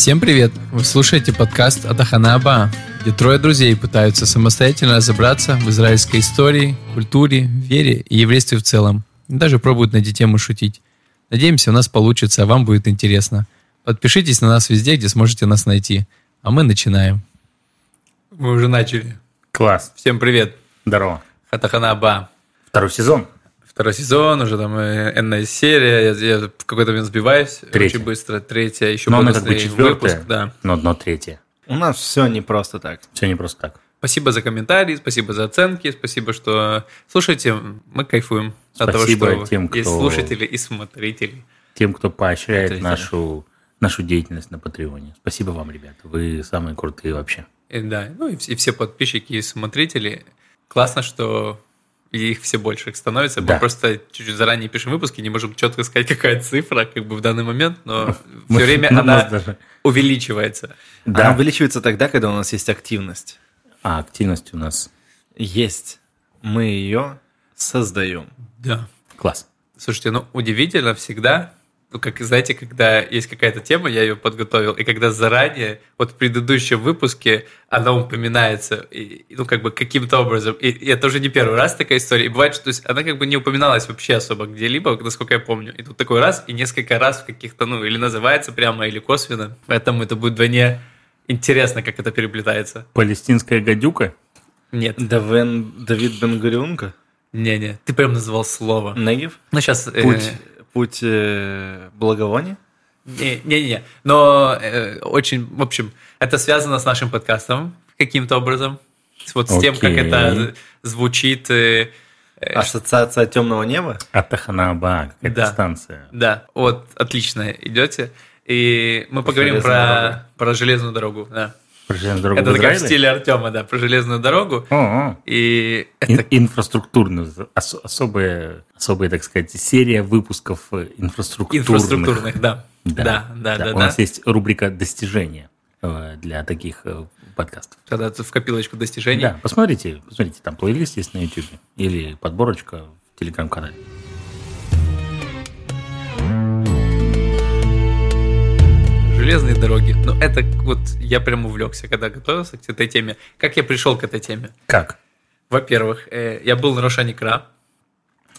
Всем привет! Вы слушаете подкаст Атахана Аба, где трое друзей пытаются самостоятельно разобраться в израильской истории, культуре, вере и еврействе в целом. И даже пробуют на эти темы шутить. Надеемся, у нас получится, а вам будет интересно. Подпишитесь на нас везде, где сможете нас найти. А мы начинаем. Мы уже начали. Класс. Всем привет. Здорово. Атахана Аба. Второй сезон. Второй сезон, уже там э, энная серия. Я, я в какой-то момент сбиваюсь Третья. очень быстро. Третья, еще Но она как бонусный бы четвертая, выпуск. Да. но, но третья. У нас все не просто так. Все не просто так. Спасибо за комментарии, спасибо за оценки, спасибо, что слушайте. Мы кайфуем от того, Спасибо что тем, есть кто- слушатели и смотрители. Тем, кто поощряет нашу, нашу деятельность на Патреоне. Спасибо вам, ребята. Вы самые крутые вообще. И, да, ну и, все- и все подписчики и смотрители. Классно, что их все больше становится. Мы Да. просто чуть-чуть заранее пишем выпуски, не можем четко сказать, какая цифра как бы в данный момент, но Мы- все время она даже- увеличивается. Да. Она увеличивается тогда, когда у нас есть активность. А активность у нас Есть. Мы ее создаем. Да. класс. Слушайте, ну удивительно всегда, ну как знаете, когда есть какая-то тема, я ее подготовил, и когда заранее, вот в предыдущем выпуске она упоминается, и, ну как бы каким-то образом, и, и это уже не первый раз такая история, и бывает, что то есть, она как бы не упоминалась вообще особо где-либо, насколько я помню, и тут такой раз, и несколько раз в каких-то, ну или называется прямо, или косвенно, поэтому это будет вдвойне интересно, как это переплетается. Палестинская гадюка. Нет, Давен, Давид Бенгурионка. не-не, ты прям назвал слово. Негев. Ну сейчас... Путь, путь э, благовония. Не-не-не, но э, очень, в общем, это связано с нашим подкастом каким-то образом, вот с тем, как Окей. это звучит. э, э, Ассоциация темного неба. Атаханаба, какая-то Да. станция. да, вот, отлично идете. И мы поговорим про, про железную дорогу. Да. Про железную дорогу Это такая в стиле Артема, да, про железную дорогу. И Ин- это инфраструктурную, ос- особая, особая, так сказать, серия выпусков инфраструктурных. инфраструктурных, да. Да, да, да, да. У нас есть рубрика «Достижения» э, для таких э, подкастов. Тогда тут в копилочку достижений. Да, посмотрите, посмотрите, там плейлист есть на YouTube или подборочка в телеграм-канале. Железные дороги. Ну, это вот я прям увлекся, когда готовился к этой теме. Как я пришел к этой теме? Как? Во-первых, э, я был на Рошаникра.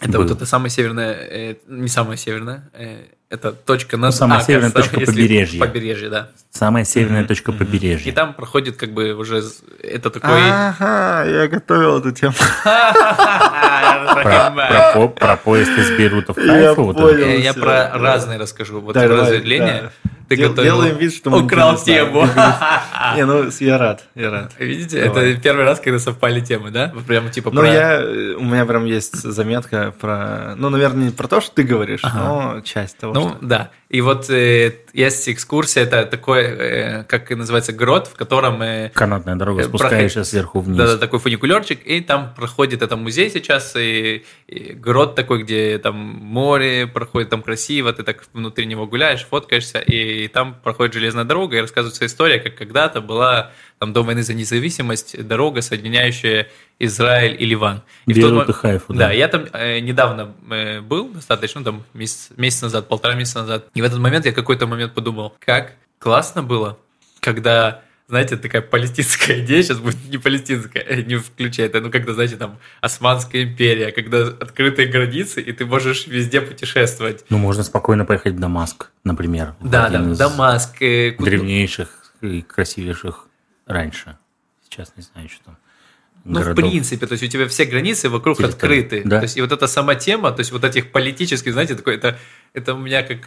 Это Был. вот эта самая северная, э, не самая северная, э, это точка на самая а, северная кажется, точка если- побережья. Побережье, да. Самая северная точка И побережья. там проходит как бы уже это такой... Ага, я готовил эту тему. Про, про по- про поезд из Бейрута в Я это. понял. Э, Я про разные расскажу. Вот да. Ты Дел- готовил. делаем вид, что мы Украл тему. Не, ну я рад, я рад. Видите, это первый раз, когда совпали темы, да? Прямо типа Ну, я, э, у меня прям есть заметка про, ну, наверное, не про то, что ты говоришь, но часть того, Ну, да. И вот э, есть экскурсия, это такой, э, как и называется, грот, в котором... Канатная дорога, спускаешься сверху вниз. Да, да, такой фуникулерчик, и там проходит это музей сейчас, и, и грот такой, где там море проходит, там красиво, ты так внутри него гуляешь, фоткаешься, и там проходит железная дорога, и рассказывается история, как когда-то была там до войны за независимость дорога, соединяющая Израиль и Ливан. И в тот и Хайфу, Да, да. я там э, недавно э, был, достаточно, ну, там месяц, месяц назад, полтора месяца назад, и в этот момент я какой-то момент подумал, как классно было, когда знаете, такая палестинская идея, сейчас будет не палестинская, э, не включая это, ну, когда, знаете, там, Османская империя, когда открытые границы, и ты можешь везде путешествовать. Ну, можно спокойно поехать в Дамаск, например. в Да, да, из Дамаск, э, куда- Древнейших и красивейших раньше. Сейчас не знаю, что там. Ну, в городов. принципе, то есть у тебя все границы вокруг Территории, открыты. да. То есть и вот эта сама тема, то есть вот этих политических, знаете, такой, это, это у меня как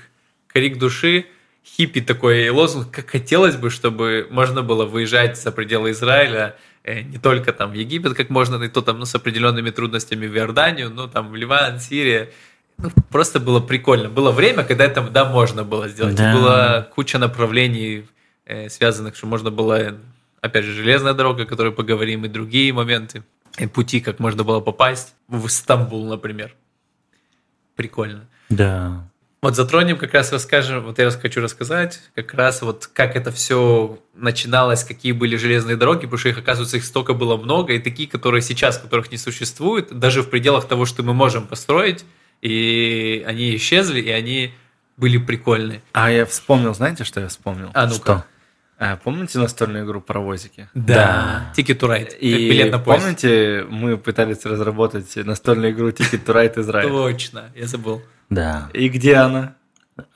крик души, хиппи такой лозунг, как хотелось бы, чтобы можно было выезжать за пределы Израиля, э, не только там в Египет, как можно, и то там ну, с определенными трудностями в Иорданию, ну там в Ливан, Сирия. Ну, просто было прикольно. Было время, когда это, да, можно было сделать. Да. Была куча направлений, э, связанных, что можно было, опять же, железная дорога, о которой поговорим, и другие моменты. И пути, как можно было попасть в Стамбул, например. Прикольно. Да. Вот затронем, как раз расскажем, вот я раз хочу рассказать, как раз вот как это все начиналось, какие были железные дороги, потому что их, оказывается, их столько было много, и такие, которые сейчас, которых не существует, даже в пределах того, что мы можем построить, и они исчезли, и они были прикольные. А я вспомнил, знаете, что я вспомнил? А ну-ка. Что? А, помните настольную игру паровозики? Да. Ticket to Ride. И Билет на поезд. помните, мы пытались разработать настольную игру Ticket to Ride Израиль? Точно, я забыл. Да. И где она?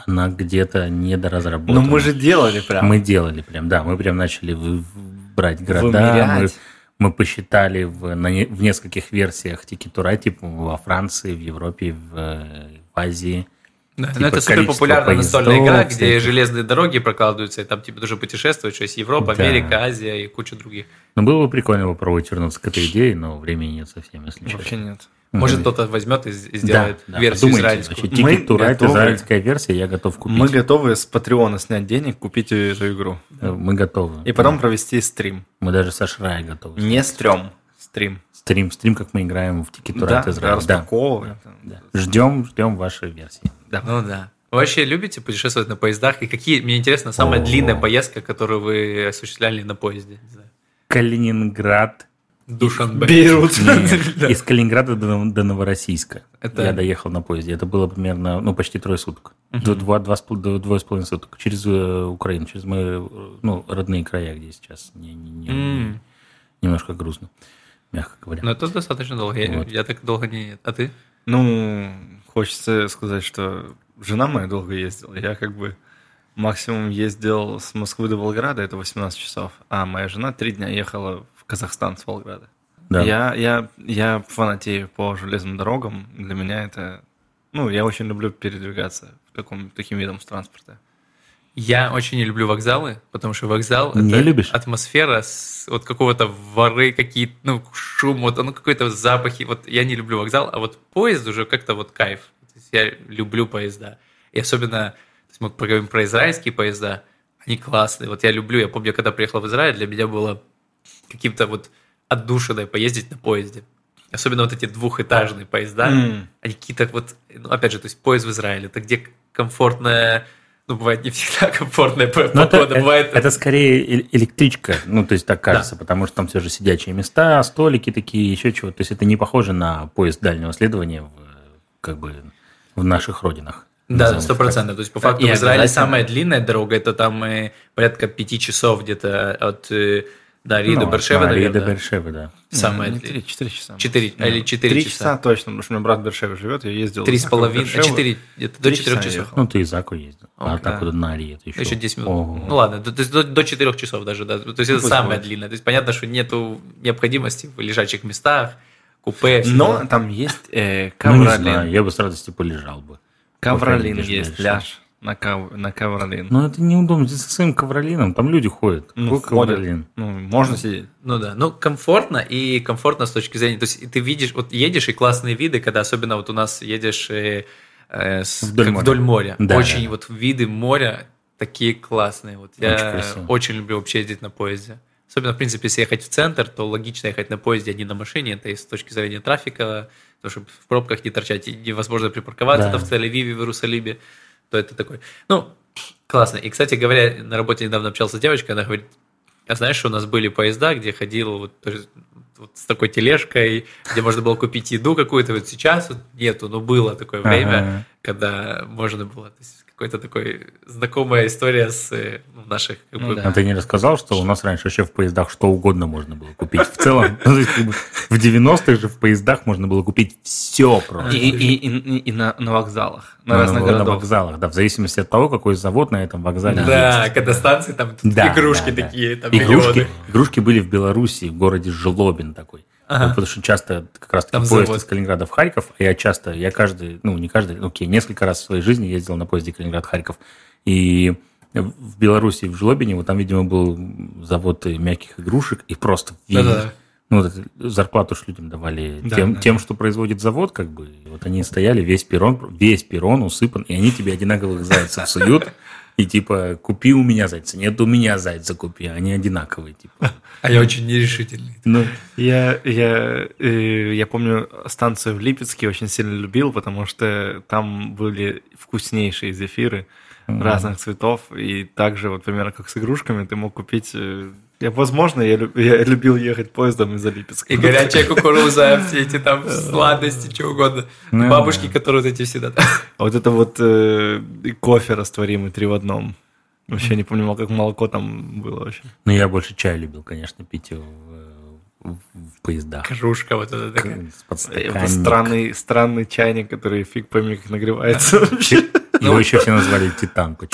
Она где-то недоразработана. Ну мы же делали прям. Мы делали прям, да, мы прям начали брать города, мы, Вымерять. мы посчитали в, на в нескольких версиях Тикетура, типа во Франции, в Европе, в, э, в Азии. Да, Типа ну это супер популярная настольная игра, где железные дороги прокладываются, и там тебе тоже путешествовать, что есть Европа, Да. Америка, Азия и куча других. Ну, было бы прикольно попробовать вернуться к этой идее, но времени нет совсем, если честно. Вообще нет. Может, кто-то возьмет и сделает да, версию подумайте, израильскую. вообще, Мы Ride, готовы. израильская версия, я готов купить. Мы готовы с Патреона снять денег, купить эту игру. Э, Мы готовы. И потом провести стрим. Мы даже со Шрай готовы. Не стрём, стрим. Стрим, стрим, как мы играем в Ticket to Да, Израиль. Да, да. Ждем, ждем вашей версии. Да. Ну да. Вы вообще любите путешествовать на поездах? И какие, мне интересно, самая О. длинная поездка, которую вы осуществляли на поезде? Калининград. Душанбе. Бейрут. Из Калининграда до, до Новороссийска. Это- Я доехал на поезде. Это было примерно, ну, почти трое суток. До, два, два, до двое с половиной суток. Через э, Украину, через мои, ну, родные края, где сейчас не, не- не- М. немножко грустно, мягко говоря. Ну это достаточно долго. Я, Вот. я так долго не... А ты? Ну, хочется сказать, что жена моя долго ездила. Я как бы максимум ездил с Москвы до Волгограда, это 18 часов. А моя жена три дня ехала в Казахстан с Волгограда. Да. Я, я, я фанатею по железным дорогам. Для меня это... Ну, я очень люблю передвигаться в таком, таким видом транспорта. Я очень не люблю вокзалы, потому что вокзал Не это любишь? атмосфера с, вот какого-то воры какие-то, ну, шум, вот, ну, какой-то запахи. Вот я не люблю вокзал, а вот поезд уже как-то вот кайф. То есть я люблю поезда. И особенно, то есть мы поговорим про израильские поезда, они классные. Вот я люблю, я помню, когда приехал в Израиль, для меня было каким-то вот отдушиной поездить на поезде. Особенно вот эти двухэтажные поезда, М. они какие-то вот, ну, опять же, то есть поезд в Израиле, это где комфортная, ну, бывает не всегда комфортная Ну, это, погода, это- бывает... это скорее э- электричка, ну, то есть так кажется, потому что там все же сидячие места, столики такие, еще чего. То есть это не похоже на поезд дальнего следования в, как бы в наших родинах. Да, сто это процентов. То есть, по Да, факту, и в Израиле самая длинная дорога, это там э, порядка пяти часов где-то от э, Дарьи Ну, Бершева, до наверное. Бершевы, да. Самая Не, длинная. 3-4 часа. Четыре, или четыре Три часа. часа точно, потому что у меня брат в Бершеве живет, я ездил. Три с половиной, Бершеву. четыре, где-то до четырех часов. Ну, ты из Аку ездил. А Окей. так вот на Ари это еще... Еще 10 минут. Ого. Ну ладно, то, то есть до, до 4 часов даже, да. То есть это самая будет. длинная. То есть понятно, что нету необходимости в лежачих местах, купе. Но там есть э, Ну, не ковролин. знаю, я бы с радостью полежал бы. Ковролин есть, ляж на, ков... на ковролин. Ну, это неудобно. Здесь со своим ковролином, там люди ходят. Ну, Какой ходят. ковролин? Ну, можно сидеть. Ну да, ну комфортно и комфортно с точки зрения, то есть и ты видишь, вот едешь и классные виды, когда особенно вот у нас едешь э, э, с- Вдоль как моря. вдоль моря, Да, очень да. вот виды моря такие классные, вот я Очень красиво. очень люблю вообще ездить на поезде. Особенно, в принципе, если ехать в центр, то логично ехать на поезде, а не на машине. Это и с точки зрения трафика, то, чтобы в пробках не торчать, и невозможно припарковаться Да. в Тель-Авиве, в Иерусалиме, то это такой. Ну, классно. И, кстати говоря, на работе недавно общался с девочкой, она говорит, а знаешь, у нас были поезда, где ходил вот, вот с такой тележкой, где можно было купить еду какую-то. Вот сейчас вот нету, но было такое время, Ага. когда можно было. То есть какой-то такой знакомая история с э, ну, наших как Ну бы, да. А ты не рассказал, что у нас раньше вообще в поездах что угодно можно было купить в целом? Ну, В 90-х же в поездах можно было купить все просто. И, на, на вокзалах, на Ну, разных на городах. вокзалах, да, в зависимости от того, какой завод на этом вокзале Да, когда станции, там игрушки такие, там Игрушки, были в Беларуси, в городе Жлобин такой. Ага. Вот потому что часто как раз таки поезд завод. из Калининграда в Харьков, а я часто, я каждый, ну не каждый, окей, несколько раз в своей жизни ездил на поезде Калининград-Харьков. И в Беларуси, в Жлобине, вот там, видимо, был завод мягких игрушек, и просто Да-да. ну, вот зарплату ж людям давали Да, тем, да. тем, что производит завод, как бы. И вот они стояли, весь перрон, весь перрон усыпан, и они тебе одинаковых зайцев суют, и типа, купи у меня зайца, нет, у меня зайца купи, они одинаковые, типа. А я очень нерешительный. Ну, Я, я, э, я помню станцию в Липецке очень сильно любил, потому что там были вкуснейшие зефиры разных цветов. И также, вот примерно как с игрушками, ты мог купить э, Я, возможно, я, люб- я любил ехать поездом из-за Липецка. И горячая кукуруза, все эти там сладости, что угодно. Ну, Бабушки, да. которые вот эти всегда... там. А вот это вот э, кофе растворимый три в одном. Вообще не понимал, как молоко там было вообще. Ну, я больше чай любил, конечно, пить в, в- в поездах. Кружка вот эта такая. С Это странный, странный чайник, который фиг пойми, как нагревается вообще. Его еще все назвали Титан. Ну,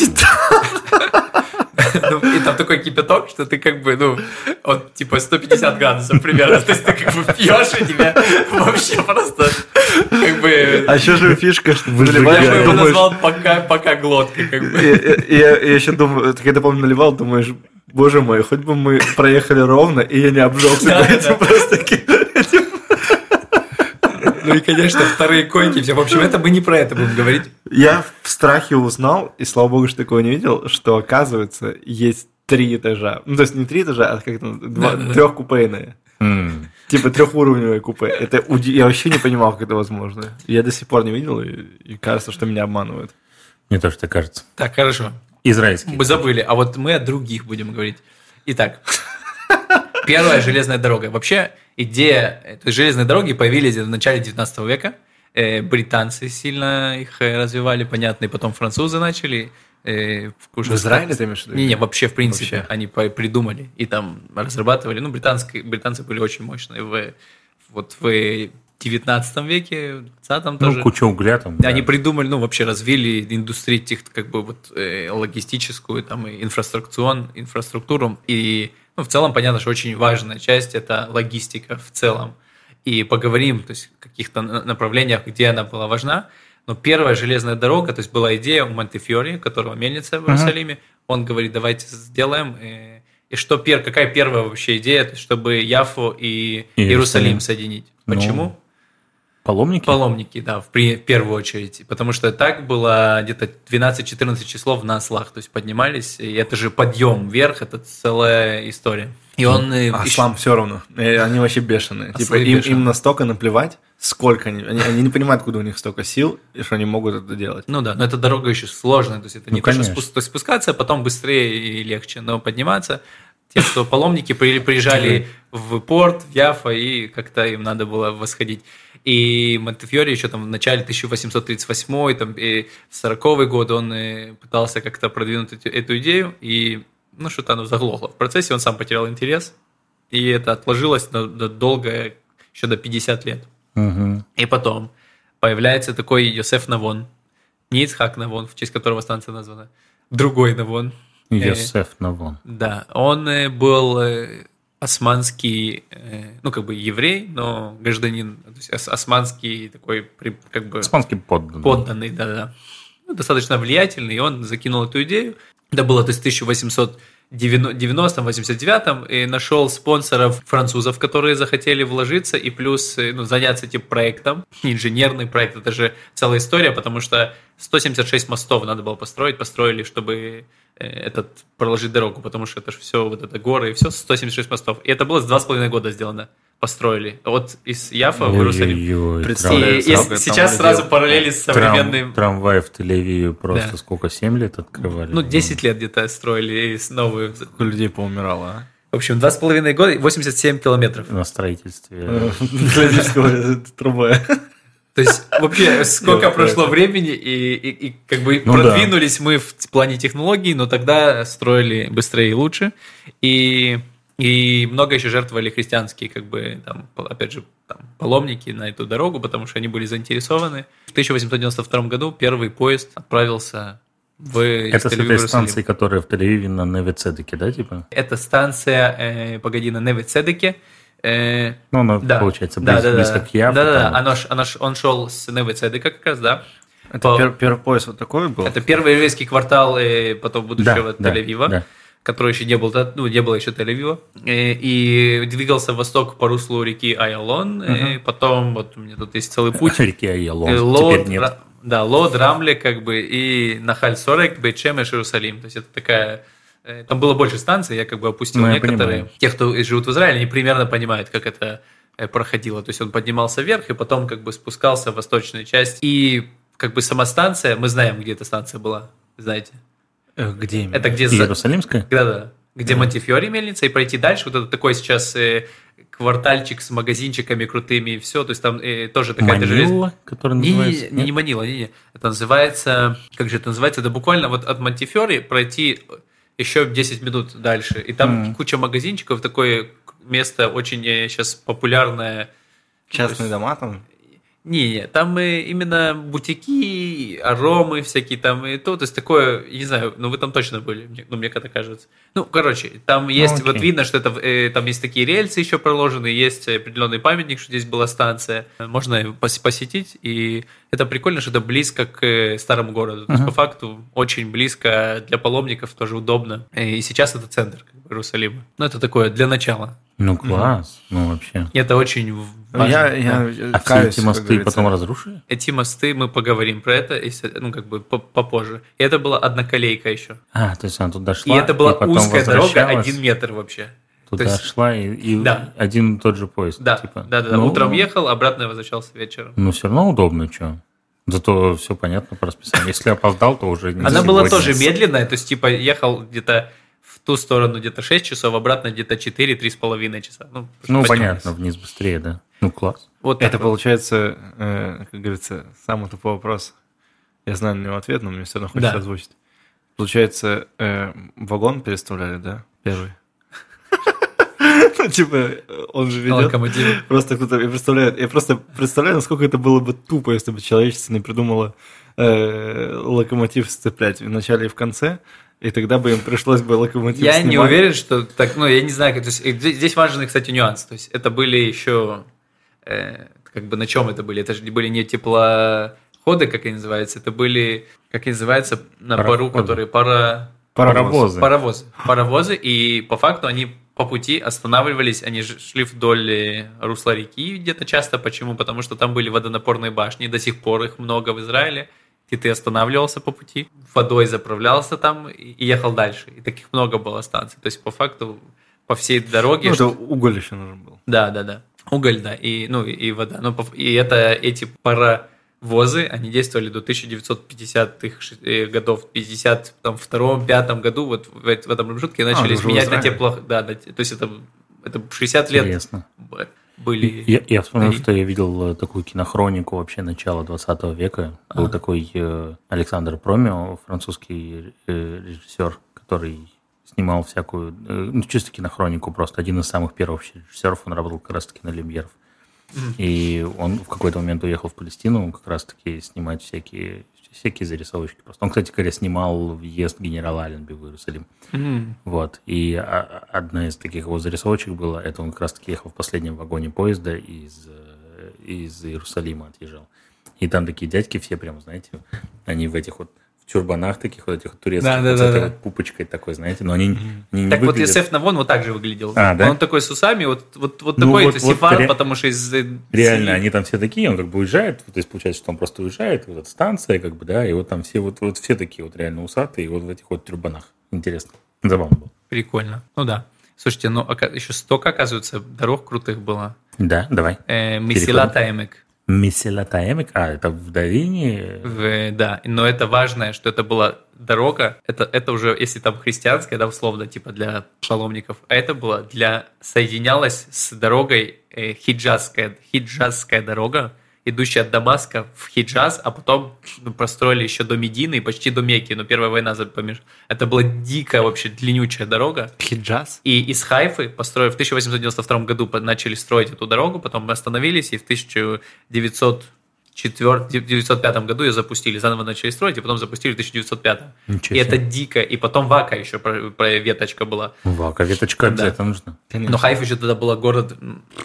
И там такой кипяток, что ты как бы, ну, он типа 150 градусов примерно. То есть ты как бы пьешь, и тебе вообще просто как бы... А еще же фишка, что ты Я бы его назвал пока, пока глотка, как бы. Я я еще думаю, ты когда, помню, наливал, думаешь, боже мой, хоть бы мы проехали ровно, и я не обжегся Да, этим да. просто. Ну и, конечно, вторые койки, все. В общем, это мы не про это будем говорить. Я в страхе узнал, и слава богу, что такого не видел, что, оказывается, есть три этажа. Ну, то есть не три этажа, а как там, два, Да, да. трехкупейные. Типа трехуровневое купе. Это уди- я вообще не понимал, как это возможно. Я до сих пор не видел, и, и кажется, что меня обманывают. Мне тоже так кажется. Так, хорошо. Израильский. Мы забыли, а вот мы о других будем говорить. Итак, первая железная дорога. Вообще, идея железной дороги появились в начале 19 века. Э, Британцы сильно их э, развивали, понятно, и потом французы начали. э, уже В Израиле ты имеешь в виду? Не-не, вообще, в принципе, Вообще. они придумали и там разрабатывали. Ну, британские, британцы были очень мощные в, вот в 19 веке, в 20 Ну, тоже. куча угля там. да. Они придумали, ну, вообще развили индустрию, тех, как бы вот э, логистическую, там, и инфраструктуру, инфраструктуру. И, ну, в целом, понятно, что очень важная часть – это логистика в целом. И поговорим, то есть, в каких-то на- направлениях, где она была важна. Но первая железная дорога, то есть, была идея у Монтефиори, у которого мельница в Иерусалиме. Он говорит, давайте сделаем. э, И что, пер, какая первая вообще идея, то есть, чтобы Яфу и Иерусалим. Иерусалим соединить? Ну, Почему? Паломники? Паломники, да, в, при- в первую очередь. Потому что так было где-то 12-14 числов на ослах, то есть поднимались, и это же подъем вверх, это целая история. И он... э, А ещё- слам все равно. Э, Они вообще бешеные. Типа Ослы им, бешеные. им настолько наплевать, сколько они, они. Они не понимают, откуда у них столько сил, и что они могут это делать. Ну да, но эта дорога еще сложная, то есть это Ну, не то, что конечно. то есть спускаться, а потом быстрее и легче, но подниматься. Те, кто паломники при- приезжали в порт, в Яфа, и как-то им надо было восходить. И Монтефьори еще там в начале 1838 там, и 40 год он э, пытался как-то продвинуть эту, эту идею, и ну что-то оно заглохло. В процессе он сам потерял интерес, и это отложилось на, на долгое, еще до 50 лет. Мгм. И потом появляется такой Йосеф Навон, не Ицхак Навон, в честь которого станция названа, другой Навон. Э, Йосеф Навон. Да, он э, был э, османский, ну как бы еврей, но гражданин, то есть ос- османский такой как бы Испанский подданный. подданный, да-да. Ну, достаточно влиятельный, и он закинул эту идею. Это было то есть, в 1890-89 и нашел спонсоров французов, которые захотели вложиться и плюс э, ну, заняться этим проектом. Инженерный проект, это же целая история, потому что 176 мостов надо было построить, построили, чтобы э, этот проложить дорогу, потому что это же все вот это горы и все 176 мостов. И это было за два с половиной года сделано, построили. Вот из Яфа в Иерусалим. И, трам- сразу и сейчас сразу параллели с трам- современным... Трамвай в Тель-Авиве просто Да. сколько, 7 лет открывали? Ну, 10 лет где-то строили новую. Сколько людей поумирало, а? В общем, два с половиной года, 87 километров. На строительстве. Липецкого трубы. То есть, вообще, сколько прошло времени, и, и- и как бы Ну да. продвинулись мы в плане технологий, но тогда строили быстрее и лучше. И, и много еще жертвовали христианские, как бы, там, опять же, там, паломники на эту дорогу, потому что они были заинтересованы. В 1892 году первый поезд отправился в Это с этой станции, которая в Тель-Авиве на Невицедеке, да, типа? Это станция, э, погоди, на Невицедеке. Э, Ну, она, да. получается, да, близ- да, близко да. к Яфу. Да, да, да. Оно ж- он шел с Невицедека как раз, да. Это По- пер- первый поезд вот такой был? Это первый еврейский квартал э, потом будущего да, Тель-Авива, да. Который еще не был, ну, не было еще Тель-Авива. Э, И двигался в восток по руслу реки Айалон. э, Потом, вот у меня тут есть целый путь. Реки Айялон. Э, Лод, Теперь нет. Ра- да, Лод, Рамле, как бы, и Нахаль Сорек, Бейчемеш, Иерусалим. То есть это такая... Там было больше станций, я как бы опустил Ну, некоторые. понимаю. Те, кто живут в Израиле, они примерно понимают, как это проходило. То есть он поднимался вверх и потом как бы спускался в восточную часть. И как бы сама станция, мы знаем, где эта станция была, знаете. Э, Где? Это где... Иерусалимская? Да-да. где Монтифиори мельница, и пройти дальше. Вот это такой сейчас э, квартальчик с магазинчиками крутыми и все. То есть там э, тоже такая Манила, желез- который не, не, называется... не, не Манила, не, не. Это называется, как же это называется? Это буквально вот от Монтифиори пройти еще 10 минут дальше. И там Мгм. куча магазинчиков, такое место очень сейчас популярное. Частные дома там. Не, не, там э, именно бутики, аромы всякие там и то, то есть такое, я не знаю, ну вы там точно были, мне- ну мне как-то кажется. Ну, короче, там есть, вот окей. видно, что это, э, там есть такие рельсы еще проложены, есть определенный памятник, что здесь была станция, можно пос- посетить, и это прикольно, что это близко к э, старому городу, то есть по факту очень близко для паломников, тоже удобно, Э, и сейчас это центр как бы, Иерусалима. Ну, это такое для начала. Ну, класс. Ну, вообще. И это очень. Я, да. я А все каюсь, эти как мосты потом разрушили? Эти мосты мы поговорим про это, если- ну, как бы по- попозже. И это была одноколейка еще. А, то есть она туда И шла, это была потом узкая дорога, один метр вообще. Туда есть- шла, и, и Да. один и тот же поезд. Да, типа. да, да, да. Ну, Утром ехал, обратно возвращался вечером. Ну, все равно удобно, что. Зато все понятно по расписанию. Если опоздал, то уже не Она была тоже медленная, то есть, типа, ехал где-то в ту сторону где-то 6 часов, обратно где-то 4-3,5 часа. Ну, Ну, понятно, вниз быстрее, да. Ну, класс. Вот Это вот. получается, э, как говорится, самый тупой вопрос. Я знаю на него ответ, но мне все равно хочется Да. озвучить. Получается, э, вагон переставляли, да? Первый. Ну, типа, он же ведет. локомотиве. Просто кто-то я представляю, я просто представляю, насколько это было бы тупо, если бы человечество не придумало э, локомотив сцеплять в начале и в конце, и тогда бы им пришлось бы локомотив Я не снимать. уверен, что так, ну, я не знаю, как, то есть, э, здесь важный, кстати, нюанс. То есть, это были еще, э, как бы на чем это были? Это же были не теплоходы, как они называются, это были, как они называются, на пару, которые пара... Паровозы. Паровозы. Паровозы, и по факту они по пути останавливались, они шли вдоль э, русла реки где-то часто. Почему? Потому что там были водонапорные башни, до сих пор их много в Израиле. И ты останавливался по пути, водой заправлялся там и и ехал дальше. И таких много было станций. То есть, по факту, по всей дороге... Ну, это уголь еще нужен был. Да, да, да. Уголь, да, и, ну, и, вода. Ну, и это эти паровозы, они действовали до 1950-х ш- э, годов, в 52-5 году, вот в, эт- в этом промежутке начали в менять на тепло... Да, да, то есть это, это 60 лет Интересно. были... Я, я вспомнил, И- что я видел э, такую кинохронику вообще начала 20 века. Был А. такой э, Александр Промио, французский режиссер, который снимал всякую, э, ну, чисто кинохронику, просто один из самых первых режиссеров, он работал как раз-таки на Люмьеров. И он в какой-то момент уехал в Палестину как раз-таки снимать всякие, всякие зарисовочки. Просто он, кстати говоря, снимал въезд генерала Аленби в Иерусалим. Мгм. Вот. И а- одна из таких его зарисовочек была, это он как раз-таки ехал в последнем вагоне поезда из, э, из Иерусалима отъезжал. И там такие дядьки все прям, знаете, они в этих вот в тюрбанах таких вот этих вот турецких, Да, да, вот с да, этой да. вот пупочкой такой, знаете, но они, они не Так вот, выглядят- Йосеф Навон вот так же выглядел. А, да? Он такой с усами, вот, вот, вот Ну, такой вот- вот сефар, ре- потому что из... Реально, с- они там все такие, он как бы уезжает, то есть получается, что он просто уезжает, вот эта станция, как бы, да, и вот там все вот, вот все такие вот реально усатые, вот в этих вот тюрбанах. Интересно. Забавно было. Прикольно. Ну да. Слушайте, ну еще столько, оказывается, дорог крутых было. Да, давай. Э, Месила Таймек. Меселатаемик, а, это в долине... В- да, но это важное, что это была дорога, это, это уже, если там христианская, да, условно, типа для паломников, а это была для, соединялась с дорогой э, хиджазская, хиджазская дорога, идущая от Дамаска в Хиджаз, а потом ну, простроили еще до Медины и почти до Мекки, но первая война помеш- Это была дикая вообще длиннючая дорога, Хиджаз? и из Хайфы, построив в 1892 году, начали строить эту дорогу, потом мы остановились, и в 1905 году ее запустили, заново начали строить, и потом запустили в 1905. Ничего И это дико. И потом Вака еще про, про веточка была. Вака, веточка Да. обязательно нужна. Но Хайф еще тогда была город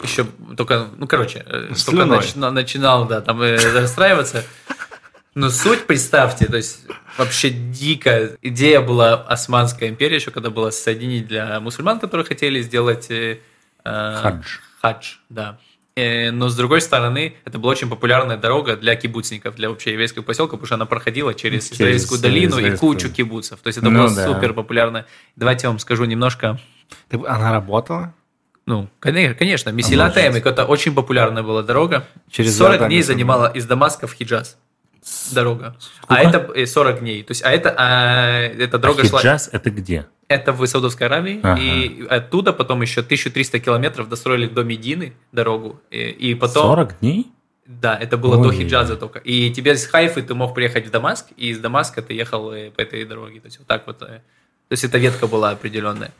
еще только, ну короче, э, только начина- начинал, да, там э, расстраиваться. Но суть, представьте, то есть вообще дико. Идея была Османская империя еще, когда была соединить для мусульман, которые хотели сделать э, э, Хадж. Хадж, да. Э, Но с другой стороны, это была очень популярная дорога для кибуцников, для вообще еврейского поселка, потому что она проходила через, Через, Израильскую долину и израильскую. кучу кибуцев. То есть это Ну было да. супер популярно. Давайте я вам скажу немножко Ты- Она работала? ну, конечно, конечно. Месила может. Таймик это очень популярная была дорога. Через 40 Иорданию дней занимала из Дамаска в Хиджаз. Дорога. Сколько? А это э, 40 дней. То есть, а это, а, эта дорога а шла... Хиджаз это где? Это в Саудовской Аравии. Ага. И оттуда потом еще 1300 километров достроили до Медины дорогу. И, и потом... 40 дней? Да, это было до Ой. Хиджаза только. И тебе с Хайфы ты мог приехать в Дамаск, и из Дамаска ты ехал э, по этой дороге. То есть вот так вот. э, То есть эта ветка была определенная.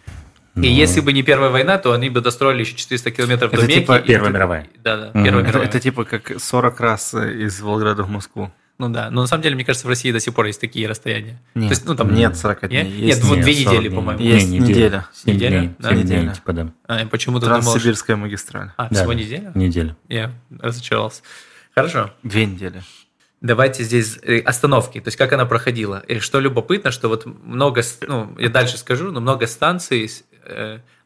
Ну. И если бы не Первая война, то они бы достроили еще 400 километров Это до Мекки. типа Первая мировая. Да, да, Мгм. Первая Это, мировая. это типа как 40 раз э, из Волгограда в Москву. Ну да, но на самом деле, мне кажется, в России до сих пор есть такие расстояния. Нет, То есть, ну, там, нет 40 дней. Нет? Есть Нет, вот Нет, две 40 недели, по-моему. Есть Не, неделя. 7 Неделя? дней. Да? 7 дней, Неделя. типа, да. А, я почему-то думал, что... Транссибирская магистраль. А, Да, всего да. неделя? Неделя. Я разочаровался. Хорошо. Две недели. Давайте здесь э, остановки, то есть как она проходила. И что любопытно, что вот много, ну, я дальше скажу, но много станций, э,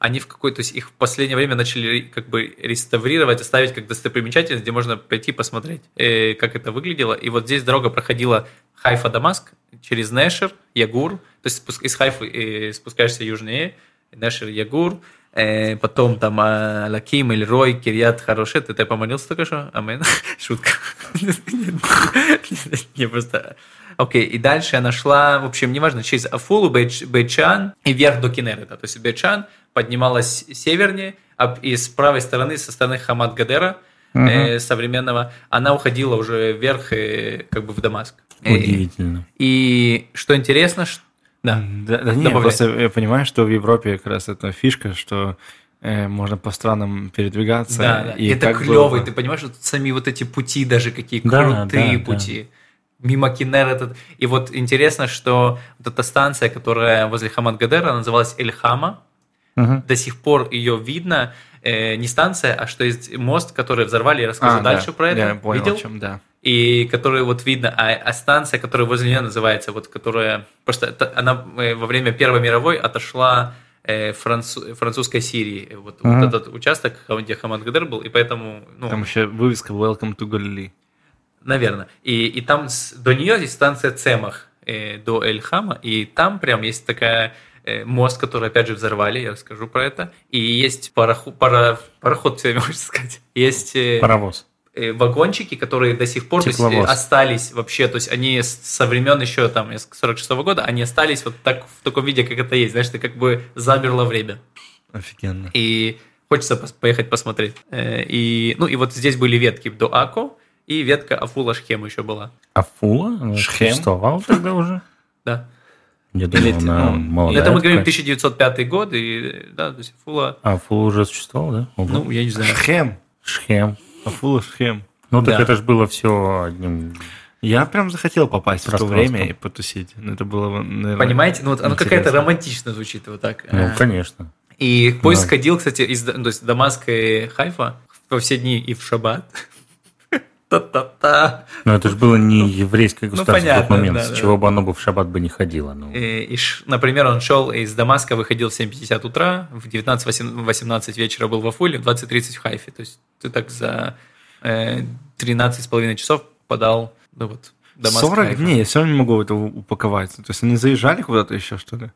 они в какой-то, то есть их в последнее время начали как бы реставрировать, оставить как достопримечательность, где можно пойти посмотреть, э, как это выглядело. И вот здесь дорога проходила Хайфа-Дамаск через Нешер, Ягур, то есть спуск- из Хайфы э, спускаешься южнее, Нешер, Ягур, э, потом там а, Лаким, Эльрой, Кирьят, Харошет. Это я помолился только что? Амен. Шутка. Не просто... Окей, и дальше она шла, в общем, неважно, через Афулу, Бейчан и вверх до Кенерета. То есть Бейчан поднималась севернее, а и с правой стороны, со стороны Хамад-Гадера, э, современного, она уходила уже вверх, э, как бы в Дамаск. Э, Удивительно. И что интересно, ш- да, Да, да не, Добавляй. просто я понимаю, что в Европе как раз это фишка, что э, можно по странам передвигаться. Да, да. и это было бы- ты понимаешь, вот сами вот эти пути даже какие Да, крутые да, пути. Мимо Кинер этот. И вот интересно, что вот эта станция, которая возле Хамад-Гадера, называлась Эль-Хама, Мгм. до сих пор ее видно, э, не станция, а что есть мост, который взорвали, я расскажу А, дальше да, про это. Я понял, Видел? чем, да. и который вот видно, а, а станция, которая возле нее называется, вот которая просто это- она э, во время Первой мировой отошла э, францу- французской Сирии, вот, Мгм. вот этот участок, где Хамад Гадер был, и поэтому, ну, Там еще вывеска Welcome to Galilee. Наверное, и, и там с- до нее есть станция Цемах э, до Эль-Хама, и там прям есть такая э, мост, который опять же взорвали, я расскажу про это, и есть пароху- пара- пароход, все можно сказать, есть э, Паровоз. э, вагончики, которые до сих пор то есть, остались вообще, то есть они со времен еще там 46 года, они остались вот так в таком виде, как это есть, знаешь, это как бы замерло время. Офигенно. И хочется поехать посмотреть. И, ну, и вот здесь были ветки до Ако, и ветка Афула Шхем еще была. А Фула ну, Шхем? существовал тогда уже? Да. Я думал, Или- она ну, молодая это мы говорим такая. 1905 год, и да, то есть Афула, А Фула уже существовал, да? Ого. ну, я не знаю. Шхем. Шхем. Афула Шхем. Ну, так Да. это же было все одним... Я прям захотел попасть в то время и потусить. Ну, Это было, наверное, Понимаете? Ну, вот оно какая-то романтично звучит вот так. Ну, Э, конечно. И поезд Да. ходил, кстати, из то есть Дамаска и Хайфа во все дни и в шаббат. Та-та-та. Но это же было не еврейское государство в тот понятно, момент, да, с да. чего бы оно бы в шаббат бы не ходило. Ну, И, и например, он шел из Дамаска, выходил в 7.50 утра, в 19.18 вечера был в Афуле, в 20.30 в Хайфе. То есть ты так за э, 13,5 часов подал, ну вот, Дамаск, 40 Хайфа. дней, я все равно не могу это упаковать. То есть они заезжали куда-то еще, что ли?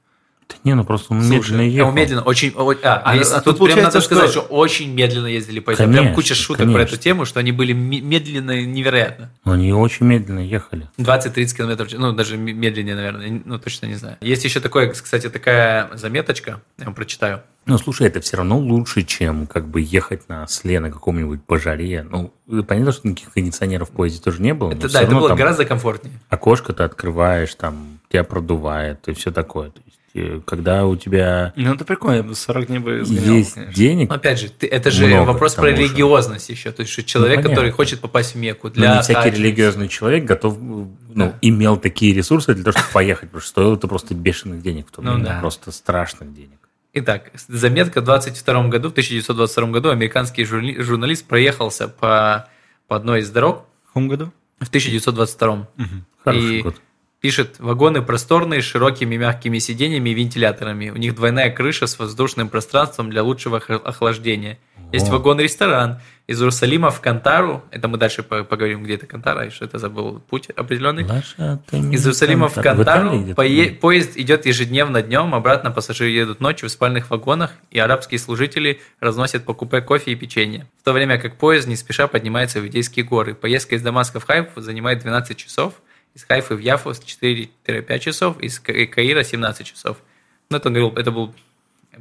Да не, ну просто он Слушай, медленно а ехал. он медленно, очень, о- а, А, а тут прям надо получается, сказать, что... что- очень медленно ездили по этому. Прям куча шуток про конечно. эту тему, что они были ме- медленно невероятно. Но Они очень медленно ехали. 20-30 километров, ну, даже медленнее, наверное, ну, точно не знаю. Есть еще такое, кстати, такая заметочка, я вам прочитаю. Ну, слушай, это все равно лучше, чем как бы ехать на сле на каком-нибудь пожаре. Ну, понятно, что никаких кондиционеров в поезде тоже не было. Это, да, это было там гораздо комфортнее. окошко ты открываешь, там тебя продувает и все такое. То есть, э, когда у тебя Ну, это прикольно, я бы 40 дней бы сгонял, есть конечно. денег, Но опять же, ты- это же Много, вопрос про же. религиозность еще. То есть, что человек, понятно. который хочет попасть в Мекку но для не всякий религиозный человек готов, ну, Да. имел такие ресурсы для того, чтобы поехать, потому что стоило это просто бешеных денег в то Ну да. просто страшных денег. Итак, заметка в 22 году, в 1922 году американский журналист проехался по, по одной из дорог В каком году? в 1922. Мгм. Хороший И- год. Пишет, вагоны просторные, с широкими мягкими сиденьями и вентиляторами. У них двойная крыша с воздушным пространством для лучшего охлаждения. Есть вагон-ресторан. Из Иерусалима в Кантару, это мы дальше поговорим, где это Кантара, и что это забыл путь определенный. Лаша, Из Иерусалима в Кантару в пое- поезд идет ежедневно днем, обратно пассажиры едут ночью в спальных вагонах, и арабские служители разносят по купе кофе и печенье. В то время как поезд не спеша поднимается в Иудейские горы. Поездка из Дамаска в Хайфу занимает 12 часов, из Хайфы в Яфу 4-5 часов, из Каира 17 часов. Ну, это, это был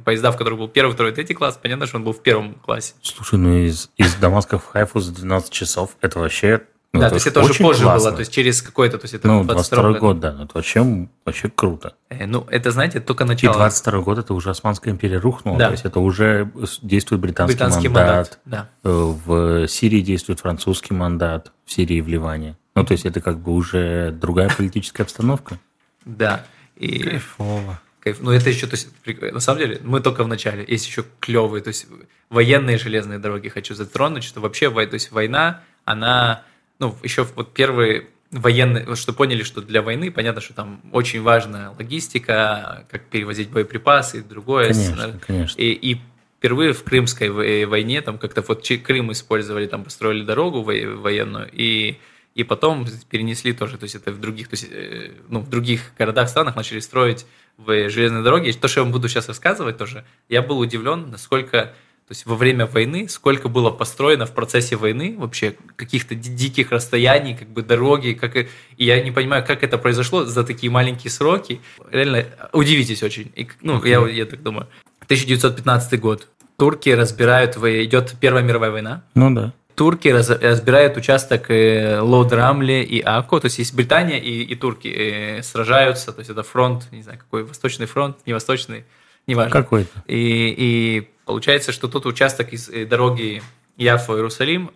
поезда, в которых был первый, второй, третий класс, понятно, что он был в первом классе. Слушай, ну из, из Дамаска в Хайфу за 12 часов, это вообще... Ну, да, то есть это уже позже классно. было, то есть через какой-то, то есть это ну, 22 год, год, да, ну это вообще, вообще круто. Э, ну, это, знаете, только начало. И 22 год, это уже Османская империя рухнула, да. то есть это уже действует британский, британский мандат. мандат да. Э, в Сирии действует французский мандат, в Сирии и в Ливане. Ну, то есть это как бы уже другая политическая обстановка. Да. И... Кайфово кайф. Ну, это еще, то есть, на самом деле, мы только в начале. Есть еще клевые, то есть, военные железные дороги хочу затронуть, что вообще, то есть, война, она, ну, еще вот первые военные, что поняли, что для войны, понятно, что там очень важна логистика, как перевозить боеприпасы и другое. Конечно, конечно. И, и впервые в Крымской войне, там как-то вот Крым использовали, там построили дорогу военную, и и потом перенесли тоже, то есть это в других, то есть, э, ну, в других городах, странах начали строить в железной дороге. То, что я вам буду сейчас рассказывать тоже, я был удивлен, насколько то есть во время войны, сколько было построено в процессе войны вообще каких-то диких расстояний, как бы дороги, как и, и я не понимаю, как это произошло за такие маленькие сроки. Реально удивитесь очень. И, ну, я, я так думаю. 1915 год. Турки разбирают, идет Первая мировая война. Ну да турки раз, разбирают участок э, Лод-Рамли и Ако, то есть есть Британия и, и турки э, сражаются, то есть это фронт, не знаю, какой, Восточный фронт, не Восточный, неважно. Какой-то. И, и получается, что тот участок из э, дороги Яфо-Иерусалим,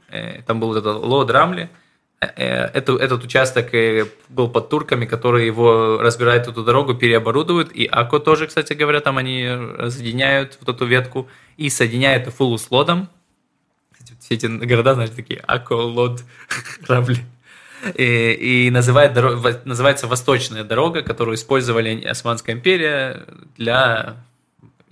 там был этот Лод-Рамли, этот, этот участок был под турками, которые его разбирают эту дорогу, переоборудуют, и Ако тоже, кстати говоря, там они разъединяют вот эту ветку и соединяют Фулу с Лодом, все эти города, знаешь, такие Ако, Лод, Равли. И, и называет, называется Восточная дорога, которую использовали Османская империя для...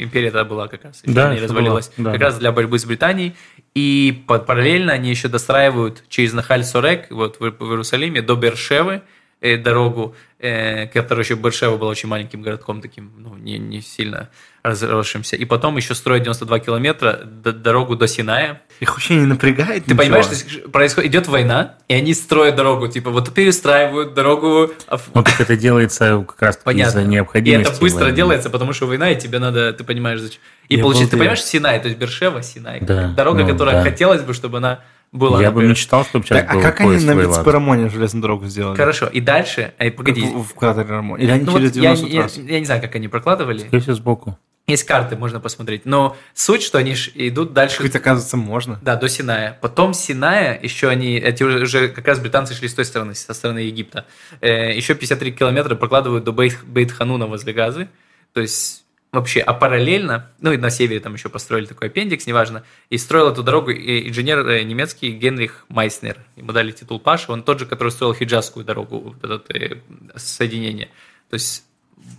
Империя тогда была как раз, да, не развалилась, да, как да. раз для борьбы с Британией. И параллельно они еще достраивают через Нахаль-Сорек, вот в Иерусалиме, до Бершевы, э, дорогу, э, которая еще Бершева была очень маленьким городком, таким, ну, не, не сильно разросшимся. И потом еще строят 92 километра дорогу до Синая. Их вообще не напрягает Ты ничего. понимаешь, что происходит, идет война, и они строят дорогу, типа вот перестраивают дорогу. Ну так это делается как раз из-за необходимости. И это быстро войны. делается, потому что война, и тебе надо, ты понимаешь, зачем. И Я получается, ты понимаешь, Синай, то есть Бершева, Синай. Да, дорога, ну, которая да. хотелось бы, чтобы она была. Я например. бы мечтал, чтобы сейчас так, был А как они на Мицпарамоне железную дорогу сделали? Хорошо, и дальше, эй, погоди. В, в кратере Рамон. Или они ну, через вот 90 я, я, я не знаю, как они прокладывали. Скорее сбоку. Есть карты, можно посмотреть. Но суть, что они идут дальше... Ведь, оказывается, можно. Да, до Синая. Потом Синая, еще они... Эти уже как раз британцы шли с той стороны, со стороны Египта. Э, еще 53 километра прокладывают до Бейт, Бейт-Хануна возле Газы. То есть вообще, а параллельно, ну и на севере там еще построили такой аппендикс, неважно, и строил эту дорогу инженер э, немецкий Генрих Майснер. Ему дали титул Паша, он тот же, который строил хиджазскую дорогу, вот это э, соединение. То есть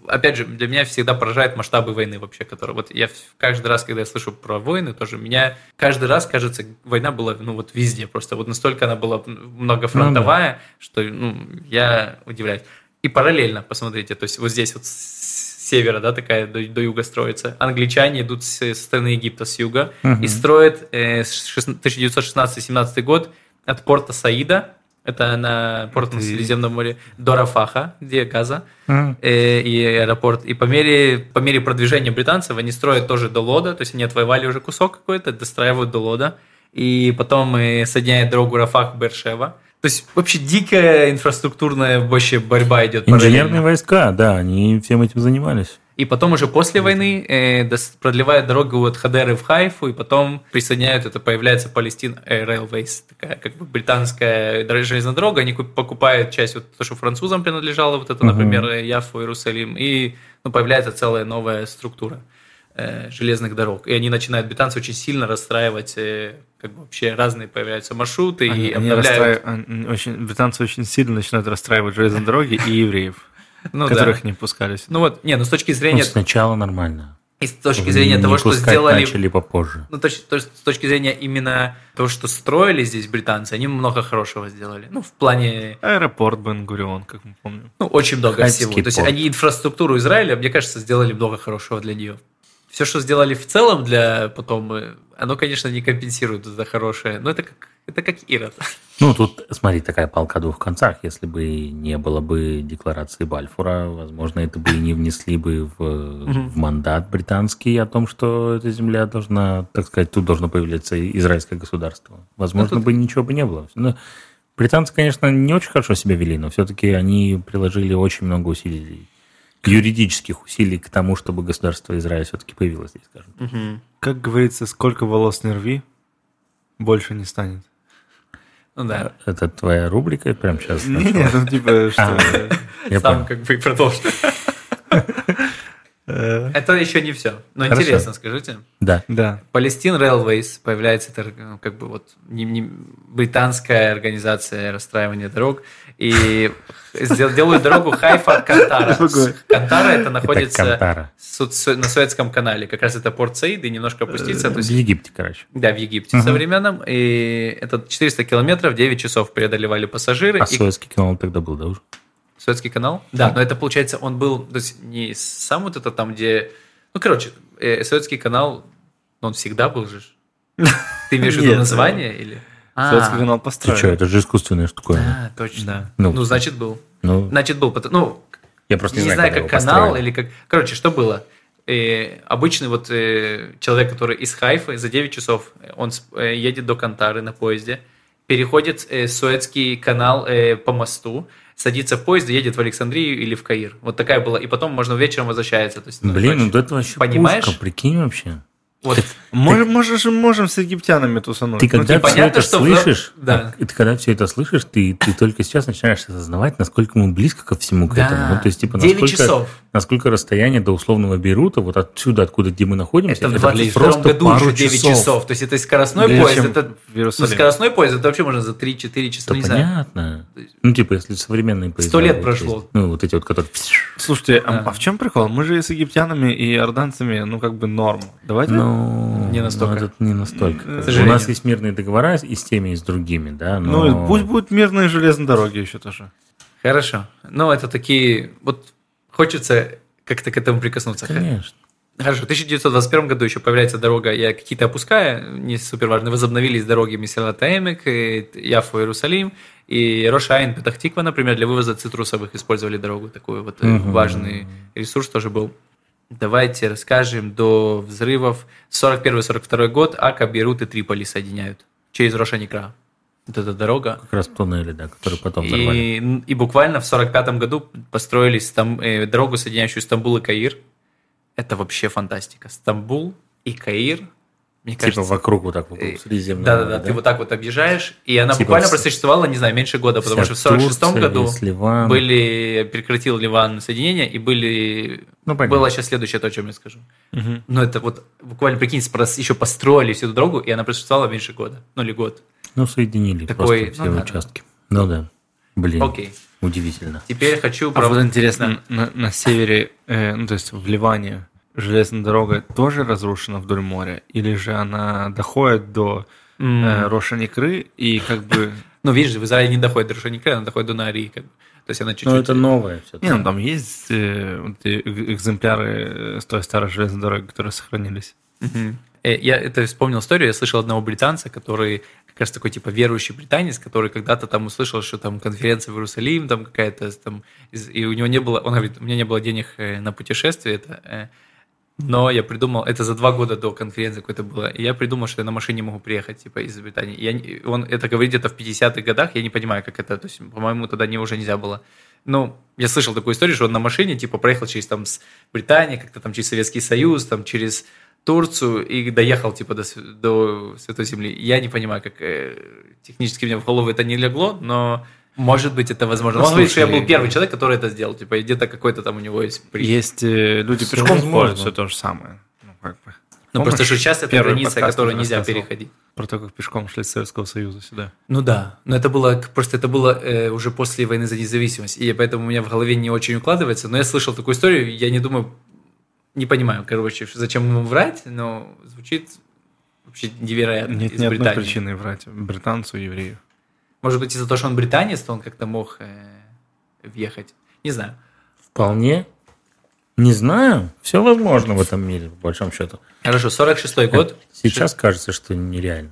опять же, для меня всегда поражает масштабы войны вообще, которые вот я каждый раз, когда я слышу про войны, тоже меня каждый раз кажется, война была ну вот везде просто, вот настолько она была многофронтовая, ну, да. что ну, я удивляюсь. И параллельно, посмотрите, то есть вот здесь вот с севера, да, такая до, до юга строится. Англичане идут с, со стороны Египта с юга угу. и строят э, 1916-17 год от порта Саида это на порт на Средиземном море до Рафаха, где Газа, mm. и аэропорт. И по мере, по мере продвижения британцев они строят тоже до Лода, то есть они отвоевали уже кусок какой-то, достраивают до Лода, и потом соединяют дорогу Рафах-Бершева. То есть вообще дикая инфраструктурная вообще борьба идет. Инженерные параллельно. войска, да, они всем этим занимались. И потом уже после войны э, продлевают дорогу от Хадеры в Хайфу, и потом присоединяют, это появляется Palestine Railways, такая как бы британская железная дорога, они покупают часть, вот то, что французам принадлежало, вот это, например, Яфу, Иерусалим, и ну, появляется целая новая структура э, железных дорог. И они начинают, британцы, очень сильно расстраивать э, как бы вообще разные появляются маршруты Они, и они обновляют. расстраив- очень, британцы очень сильно начинают расстраивать железные дороги и евреев, Ну, да. которых не пускали сюда. Ну вот, не, ну с точки Ну, зрения, сначала нормально. и с точки зрения Не того, что сделали начали попозже. Ну, то то с точки зрения именно того, что строили здесь британцы, они много хорошего сделали. Ну, в плане, Аэропорт Бен-Гурион, как мы помним. ну, очень много Хайфский всего. То есть порт. они инфраструктуру Израиля, мне кажется, сделали много хорошего для нее. Все, что сделали в целом для потом, э, оно, конечно, не компенсирует за хорошее, но это как, это как Ирод. Ну, тут, смотри, такая палка о двух концах. Если бы не было бы декларации Бальфура, возможно, это бы и не внесли бы в, в мандат британский о том, что эта земля должна, так сказать, тут должно появляться израильское государство. Возможно, тут- бы ничего бы не было. Но британцы, конечно, не очень хорошо себя вели, но все-таки они приложили очень много усилий, юридических усилий к тому, чтобы государство Израиль все-таки появилось здесь, скажем. Как говорится, сколько волос не рви, больше не станет. Ну да. Это твоя рубрика прямо сейчас? Не, не, ну типа, что... Я Сам как бы и продолжил. Э, Это еще не все. Но Хорошо. интересно, скажите. Да. Да. Palestine Railways появляется это ну, как бы вот не- не- британская организация расстраивания дорог и делают дорогу Хайфа Кантара. Кантара это находится на Суэцком канале. Как раз это порт Саида, и немножко опуститься. То В Египте, короче. да, в Египте современном. И это 400 километров, 9 часов преодолевали пассажиры. А и Суэцкий канал тогда был, да, уже? Суэцкий канал? Да, но это получается, он был, то есть не сам вот это там, где... Ну, короче, э, Суэцкий канал, он всегда был же. Ты имеешь в виду название или? Советский А, канал Ты построили. что, это же искусственная штуковина. Да, точно. Да. Ну, Ну, значит, был. Ну, Значит, был. Ну, я просто не, не, знаю, как канал построили. или как... Короче, что было? Э, обычный вот э, человек, который из Хайфы, за 9 часов он с- э, едет до Кантары на поезде, переходит э, Суэцкий канал э, по мосту, садится в поезд и едет в Александрию или в Каир. Вот такая была. И потом можно вечером возвращается. То есть, ну, Блин, ну это вообще понимаешь? пушка, прикинь вообще. Вот, Можем, можем, же можем с египтянами тусануть. Ты Ну, когда типа, все понятно, это что в- слышишь, да. и ты когда все это слышишь, ты, ты только сейчас начинаешь осознавать, насколько мы близко ко всему к Да, этому. Ну, то есть, типа, 9 насколько, часов. насколько расстояние до условного Бейрута, вот отсюда, откуда, где мы находимся, это в блин, 22 году пару уже 9 часов. То есть это скоростной Ближе, поезд. Это, в ну, скоростной поезд, это вообще можно за 3-4 часа, Да ну, не знаю. понятно. Ну, типа, если современные поезда. Сто лет вот прошло. есть, Ну, вот эти вот, которые... Слушайте, а, Да. а в чем прикол? Мы же с египтянами, и иорданцами, ну, как бы норм. Давайте... Ну, Не настолько. ну, это не настолько. У нас есть мирные договора и с теми, и с другими, да. Но... Ну, пусть будут мирные железные дороги еще тоже. Хорошо. Ну, это такие... Вот хочется как-то к этому прикоснуться. Конечно. Хорошо. В 1921 году еще появляется дорога, я какие-то опускаю, не супер важно. Возобновились дороги Месилата Эмек, Яфу, Иерусалим, и Рошайн, Петахтиква, например, для вывоза цитрусовых использовали дорогу. Такой вот Мгм. важный ресурс тоже был. Давайте расскажем до взрывов. 41-42 год Ака, Бейрут и Триполи соединяют через Рошаникра. Вот эта дорога. Как раз туннели, да, которые потом взорвали. И, и буквально в 45 году построили Стам- э, дорогу, соединяющую Стамбул и Каир. Это вообще фантастика. Стамбул и Каир, мне Типа кажется... вокруг вот так вот э, Средиземного Да-да-да, моря, ты вот так вот объезжаешь, и она Типа буквально вс- просуществовала, не знаю, меньше года, потому что в 46 Турция, году Ливан. были, прекратил Ливан соединения, и были... Ну, понятно. Было сейчас следующее то, о чем я скажу. Но это вот буквально, прикинь, спрос- еще построили всю эту дорогу, и она просуществовала меньше года. Ну, или год. Ну, соединили Такой, просто ну все да, участки. Ну да. Блин, Окей. удивительно. Теперь хочу... А про- вот интересно, Да. на, на севере, э, ну, то есть в Ливане, железная дорога тоже разрушена вдоль моря? Или же она доходит до М. э, Рошаникры и как бы... Ну, видишь, в Израиле не доходит до Рошаникра, она доходит до Нарии. Как бы. То есть она чуть-чуть... Ну, это новое все. Не, ну там есть э, вот э- экземпляры с той старой железной дороги, которые сохранились. Э, Я это вспомнил историю, я слышал одного британца, который как раз такой типа верующий британец, который когда-то там услышал, что там конференция в Иерусалим, там какая-то там, и у него не было, он говорит, у меня не было денег э, на путешествие, это, э, но я придумал, это за два года до конференции какой-то было, и я придумал, что я на машине могу приехать, типа, из Британии. Я, он это говорит где-то в 50-х годах, я не понимаю, как это, то есть, по-моему, тогда не, уже нельзя было. Ну, я слышал такую историю, что он на машине, типа, проехал через там с Британии, как-то там через Советский Союз, там через Турцию и доехал, типа, до, до Святой Земли. Я не понимаю, как э, технически мне в голову это не легло, но может быть это возможно. Ну, Он говорит, что я был первый человек, который это сделал, типа, где-то какой-то там у него есть при- Есть э, люди пешком ходят, все то же самое. Ну, как бы. Ну, Помнишь, просто что сейчас это граница, которую нельзя переходить. Про то, как пешком шли с Советского Союза сюда. Ну да, но это было просто это было э, уже после войны за независимость, и поэтому у меня в голове не очень укладывается. Но я слышал такую историю, я не думаю, не понимаю, короче, зачем ему врать, но звучит вообще невероятно. Нет из одной Британии. причины врать британцу и еврею. Может быть из-за того, что он британец, то он как-то мог э, въехать. Не знаю. Вполне. Не знаю. Все возможно в этом мире, по большому счету. Хорошо, 46-й год. Сейчас кажется, что нереально.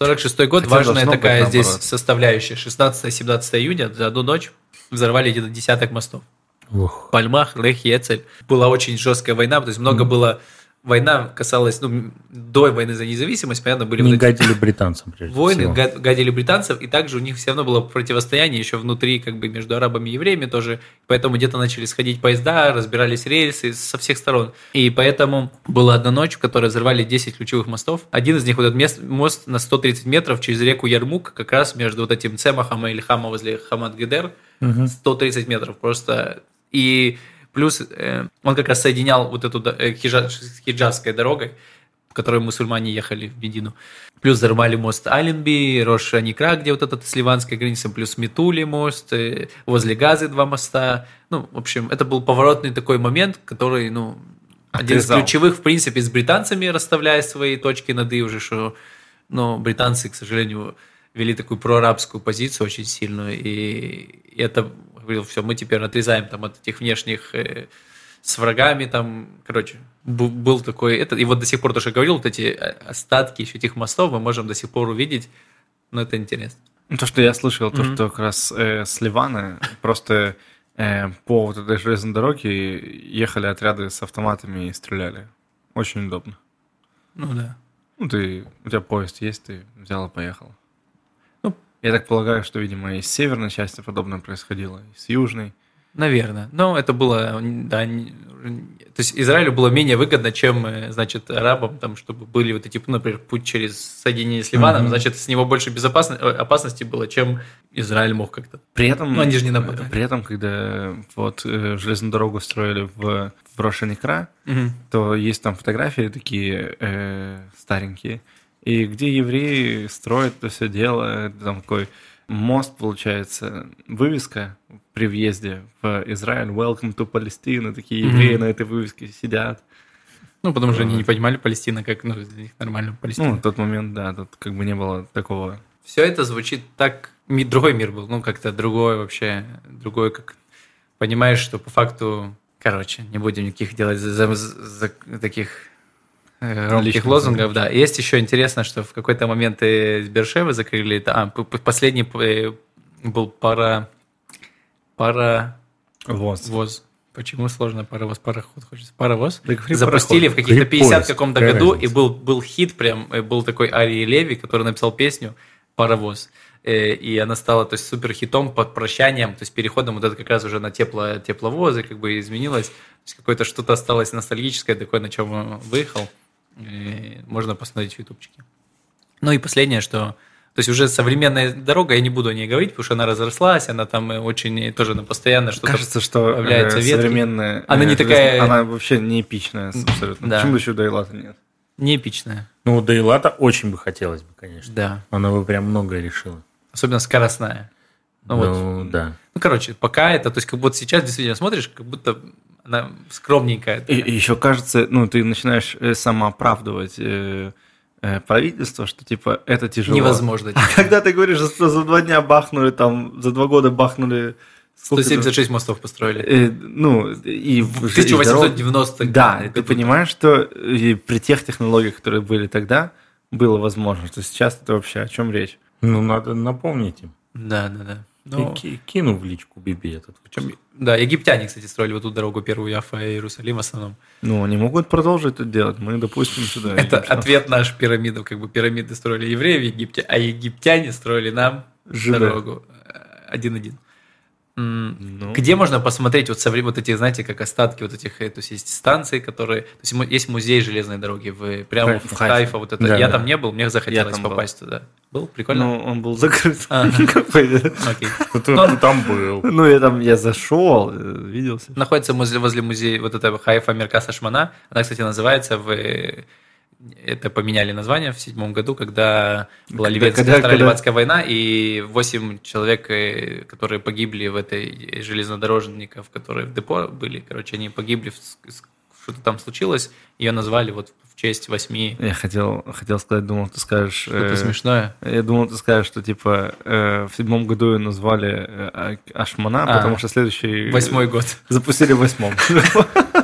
46-й год, Хотя важная должно быть такая здесь наоборот. составляющая. 16-17 июня, за одну ночь взорвали где-то десяток мостов. Ух. Пальмах, Лех, Ецель. Была очень жесткая война, то есть много было... Война касалась, ну, до войны за независимость, понятно, были Не вот гадили британцам, прежде войны, всего. га- гадили британцев, и также у них все равно было противостояние еще внутри, как бы между арабами и евреями тоже, поэтому где-то начали сходить поезда, разбирались рельсы со всех сторон. И поэтому была одна ночь, в которой взорвали 10 ключевых мостов. Один из них, вот этот мест- мост на 130 метров через реку Ярмук, как раз между вот этим Цемахом и Ильхама возле Хамад-Гедер, 130 метров просто. И плюс э, он как раз соединял вот эту э, хиджа- с хиджазской дорогой, по которой мусульмане ехали в Медину. Плюс взорвали мост Аленби, Рош Аникра, где вот этот с ливанской границей, плюс Митули мост, э, возле Газы два моста. Ну, в общем, это был поворотный такой момент, который, ну, один из ключевых, в принципе, с британцами расставляя свои точки над «и» уже, что, но британцы, к сожалению, вели такую проарабскую позицию очень сильную, и это говорил, все, мы теперь отрезаем там от этих внешних э, с врагами, там, короче, был такой, это, и вот до сих пор, то, что я говорил, вот эти э, остатки еще этих мостов мы можем до сих пор увидеть, но это интересно. Ну, То, что я слышал, то, что как раз э, с Ливана просто э, по вот этой железной дороге ехали отряды с автоматами и стреляли. Очень удобно. Ну да. Ну, ты, у тебя поезд есть, ты взял и поехал. Я так полагаю, что, видимо, и с северной части подобное происходило, и с южной. Наверное. Но это было, да, не- то есть Израилю было менее выгодно, чем, э, значит, арабам, там, чтобы были вот эти, например, путь через соединение с Ливаном, Мгм. значит, с него больше безопасности, опасности было, чем Израиль мог как-то. При этом, Ну, они же не нападали. при этом, когда вот э, железную дорогу строили в, в Рошаникра, то есть там фотографии такие э, старенькие, и где евреи строят это все дело, там такой мост, получается, вывеска при въезде в Израиль, Welcome to Palestine, такие евреи на этой вывеске сидят. Ну, потому что они не понимали Палестина, как, ну, для них нормально Палестина. Ну, в тот момент, да, тут как бы не было такого. Все это звучит так... Другой мир был, ну, как-то другой вообще, другой, как... Понимаешь, что по факту... Короче, не будем никаких делать за, за- за- таких громких Личных лозунгов, да. И Есть еще интересно, что в какой-то момент и Бершевы закрыли... А, последний э, был пара... Пара... Вот. Воз. Почему сложно паровоз? Пароход хочется. Паровоз. Говори Запустили в пароход. каких-то Говори 50 поезд, каком-то году, и разница? был, был хит прям, э, был такой Арии Леви, который написал песню «Паровоз». Э, И она стала то есть, супер хитом под прощанием, то есть переходом вот это как раз уже на тепло, тепловозы, как бы изменилось. То есть какое-то что-то осталось ностальгическое такое, на чем выехал. И можно посмотреть в ютубчике. Ну и последнее, что... То есть уже современная дорога, я не буду о ней говорить, потому что она разрослась, она там э, очень э, тоже на постоянно что-то... Кажется, что появляются э, ветки. современная... Она э, не такая- Она вообще не эпичная абсолютно. Да. Почему еще Дайлата нет? Не эпичная. Ну, да и лата очень бы хотелось бы, конечно. Да. Она бы прям многое решила. Особенно скоростная. Ну, вот. Ну, да. Ну, короче, пока это, то есть, как будто сейчас действительно смотришь, как будто скромненькая. И, и еще кажется, ну, ты начинаешь э, самооправдывать э, э, правительство, что типа это тяжело. Невозможно. А когда ты говоришь, что за два дня бахнули, там, за два года бахнули... сколько там? 176 мостов построили. Э, ну, и В в и дорог- 1890 Да, и ты году. понимаешь, что и при тех технологиях, которые были тогда, было возможно, что сейчас это вообще о чем речь? Ну, надо напомнить им. Да, да, да. И Ну, ки- кину в личку Биби этот. причем- да, египтяне, кстати, строили вот эту дорогу первую Яфа и Иерусалим в основном. Ну, они могут продолжать это делать, мы допустим сюда. Это египтян. ответ наш пирамидов, как бы пирамиды строили евреи в Египте, а египтяне строили нам Жиды. дорогу э, один-один. Ну. Где можно посмотреть вот, совре- вот эти, знаете, как остатки вот этих, э, то есть есть станции, которые, то есть есть музей железной дороги в прямо Хайфа. в Хайфа, вот это. Да, я да. там не был, мне захотелось там был. попасть туда. Был прикольно. Ну, он был закрыт. Ну, ты, там был. Ну, я там, я зашел, э, виделся. Находится возле, возле музея вот это Хайфа Меркаса Шмана. Она, кстати, называется в э, это поменяли название в седьмом году, когда была Ливенская, когда- Вторая когда- Ливанская война, и восемь человек, э, которые погибли в этой железнодорожников, которые в депо были, короче, они погибли, что-то там случилось, ее назвали вот в честь восьми. Я хотел, хотел сказать, думал, ты скажешь... Что-то э, смешное. Я думал, ты скажешь, что типа э, в седьмом году ее назвали э, А- Ашмана, А, потому что следующий... Восьмой год. Запустили в восьмом.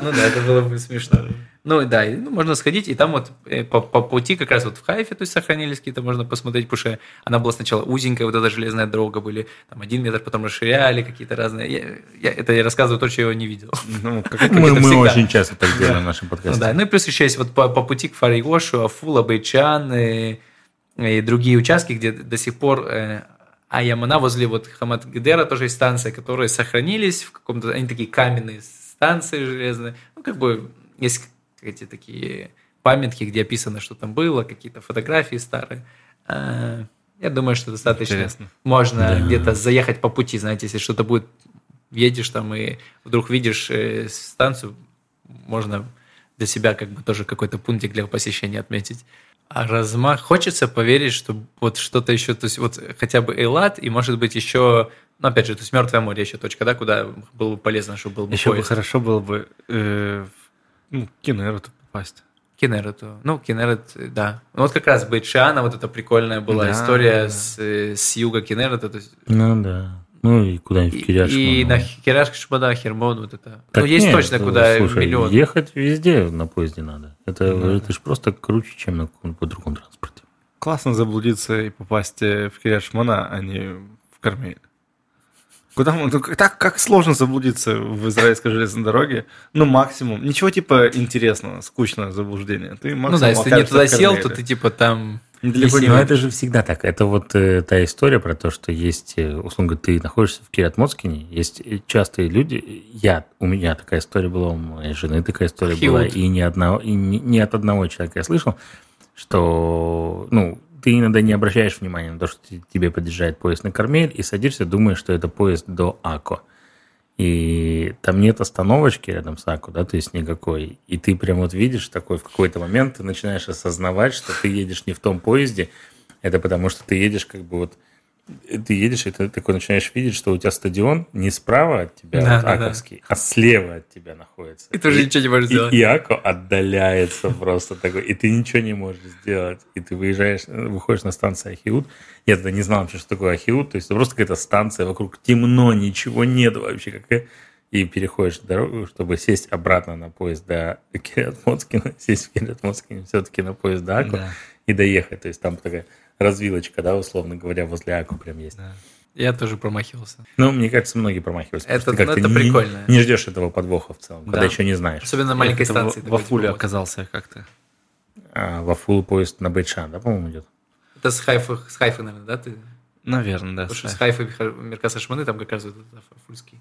Ну да, это было бы смешно. Ну да, ну, можно сходить, и там вот э, по, по пути как раз вот в Хайфе, то есть сохранились какие-то, можно посмотреть, потому что она была сначала узенькая, вот эта железная дорога были, там один метр, потом расширяли какие-то разные. Я, я- это я рассказываю то, что я его не видел. Ну, как Как Мы, мы всегда. очень часто так делаем в нашем Ну подкасте. да, ну и плюс еще есть вот по, по пути к Фаригошу, Афула, Байчан и, и другие участки, где до сих пор э, Аямана возле вот Хамад-Гдера тоже есть станция, которые сохранились в каком-то, они такие каменные станции железные, ну как бы есть эти такие памятки, где описано, что там было, какие-то фотографии старые. А, Я думаю, что достаточно Интересно. можно Да. где-то заехать по пути, знаете, если что-то будет, едешь там и вдруг видишь э, станцию, можно для себя как бы тоже какой-то пунктик для посещения отметить. А размах, хочется поверить, что вот что-то еще, то есть вот хотя бы Эйлат, и может быть еще, ну опять же, то есть Мертвое море еще точка, да, куда было бы полезно, чтобы был бы Еще бы поезд. хорошо было бы э, в- ну, к Кенеру попасть. Кенерету. Ну, Кенерет, да. Ну, вот как раз Бейчана, вот эта прикольная была Да, история да. с, э, с юга Кенерета, то есть Ну да. Ну и куда-нибудь и, в Киряшку. и ну. на Киряшка, Шбада, Хермон, вот это. Так ну, есть нет, точно, куда слушай, миллион. Ехать везде на поезде надо. Это, Да. это же просто круче, чем на каком-то другом транспорте. Классно заблудиться и попасть э, в Киряшмана, а не в Кармель. Куда мы, ну, так как сложно заблудиться в израильской железной дороге? Ну, максимум. Ничего типа интересного, скучное заблуждение. Ты максимум Ну да, если ты не туда сел, то ты типа там... Недалеко не Но уйдешь. это же всегда так. Это вот э, та история про то, что есть, э, условно говоря, ты находишься в Кириат-Моцкине, есть э, частые люди, я, у меня такая история была, у моей жены такая история Хиут. была, и ни, одного, и ни, ни от одного человека я слышал, что, ну, ты иногда не обращаешь внимания на то, что те- тебе подъезжает поезд на Кармель, и садишься, думаешь, что это поезд до Ако. И там нет остановочки рядом с Аку, да, то есть никакой. И ты прям вот видишь такой в какой-то момент, ты начинаешь осознавать, что ты едешь не в том поезде, это потому что ты едешь как бы вот ты едешь, и ты такой начинаешь видеть, что у тебя стадион не справа от тебя, Да, вот да, да. Аковский, а слева от тебя находится. И ты уже ничего не можешь И, сделать. и Ако отдаляется просто такой, и ты ничего не можешь сделать. И ты выезжаешь, э, выходишь на станцию Ахиут. Я тогда не знал вообще, что такое Ахиут. То есть это просто какая-то станция, вокруг темно, ничего нет вообще. Какая... И переходишь дорогу, чтобы сесть обратно на поезд до Кириат-Моцкина, сесть в Кириат-Моцкине все-таки на поезд до Аку Да. и доехать. То есть там такая развилочка, да, условно говоря, возле Аку прям есть. Да. Я тоже промахивался. Ну, мне кажется, многие промахиваются. Это- ну, как-то это не- прикольно. Не ждешь этого подвоха в целом, когда Да. еще не знаешь. Особенно на маленькой станции. в- В Афуле типа, оказался как-то. А, во фулл поезд на Бэйчан, да, по-моему, идет? Это с Хайфы, с Хайфы, наверное, да? Ты? Наверное, да. Потому что с. Хайфы Меркаса Шманы там как раз вот этот фульский.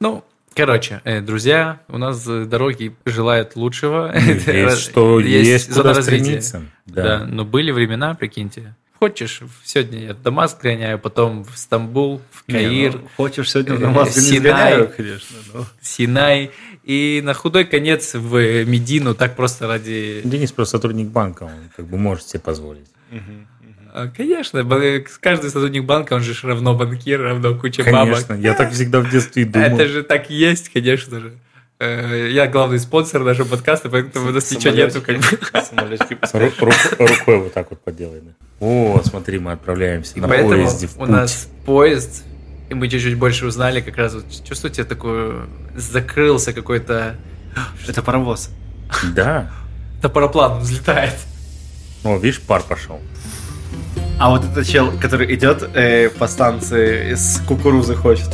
Ну, короче, э, друзья, у нас э, дороги желают лучшего. Есть что, есть зона куда развития. стремиться. Да. Да. но были времена, прикиньте. Хочешь, сегодня я в Дамаск гоняю, потом в Стамбул, в Не, Каир, ну, хочешь сегодня в э, Дамаск не Синай. сгоняю, конечно. но- Синай. И на худой конец в Медину, так просто ради... Денис просто сотрудник банка, он как бы может себе позволить. А, Конечно, каждый сотрудник банка, он же равно банкир, равно куча бабок. Конечно, я так всегда в детстве думал. Это же так и есть, конечно же. Э, Я главный спонсор нашего подкаста, поэтому у нас ничего нету. Как бы. Рукой вот так вот поделай. О, смотри, мы отправляемся И на поэтому поезде в у путь. нас поезд, и мы чуть-чуть больше узнали, как раз вот чувствуете такую... Закрылся какой-то... Это паровоз. Да. Да параплан взлетает. О, видишь, пар пошел. А вот этот чел, который идет э, по станции с кукурузы хочет.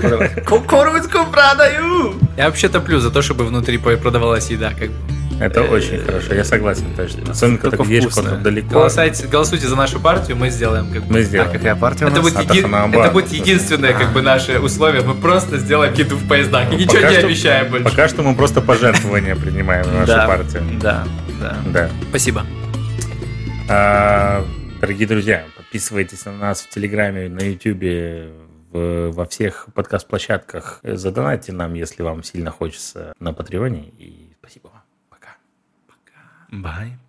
Кукурузку продаю! Я вообще топлю за то, чтобы внутри по- продавалась еда. Как бы. Это очень хорошо, я согласен. точно. Особенно, когда ты едешь куда-то далеко. Голосуйте, голосуйте за нашу партию, мы сделаем. Как бы. Мы А сделаем. какая партия у Это нас? будет, еди- это будет единственное как бы наше условие. Мы просто сделаем еду в поездах. И ничего не обещаем больше. Пока что мы просто пожертвования принимаем в нашу партию. Да, да. Да. Спасибо. А, Дорогие друзья, подписывайтесь на нас в Телеграме, на Ютубе, во всех подкаст-площадках. Задонайте нам, если вам сильно хочется, на Патреоне. И спасибо вам. Пока. Бай.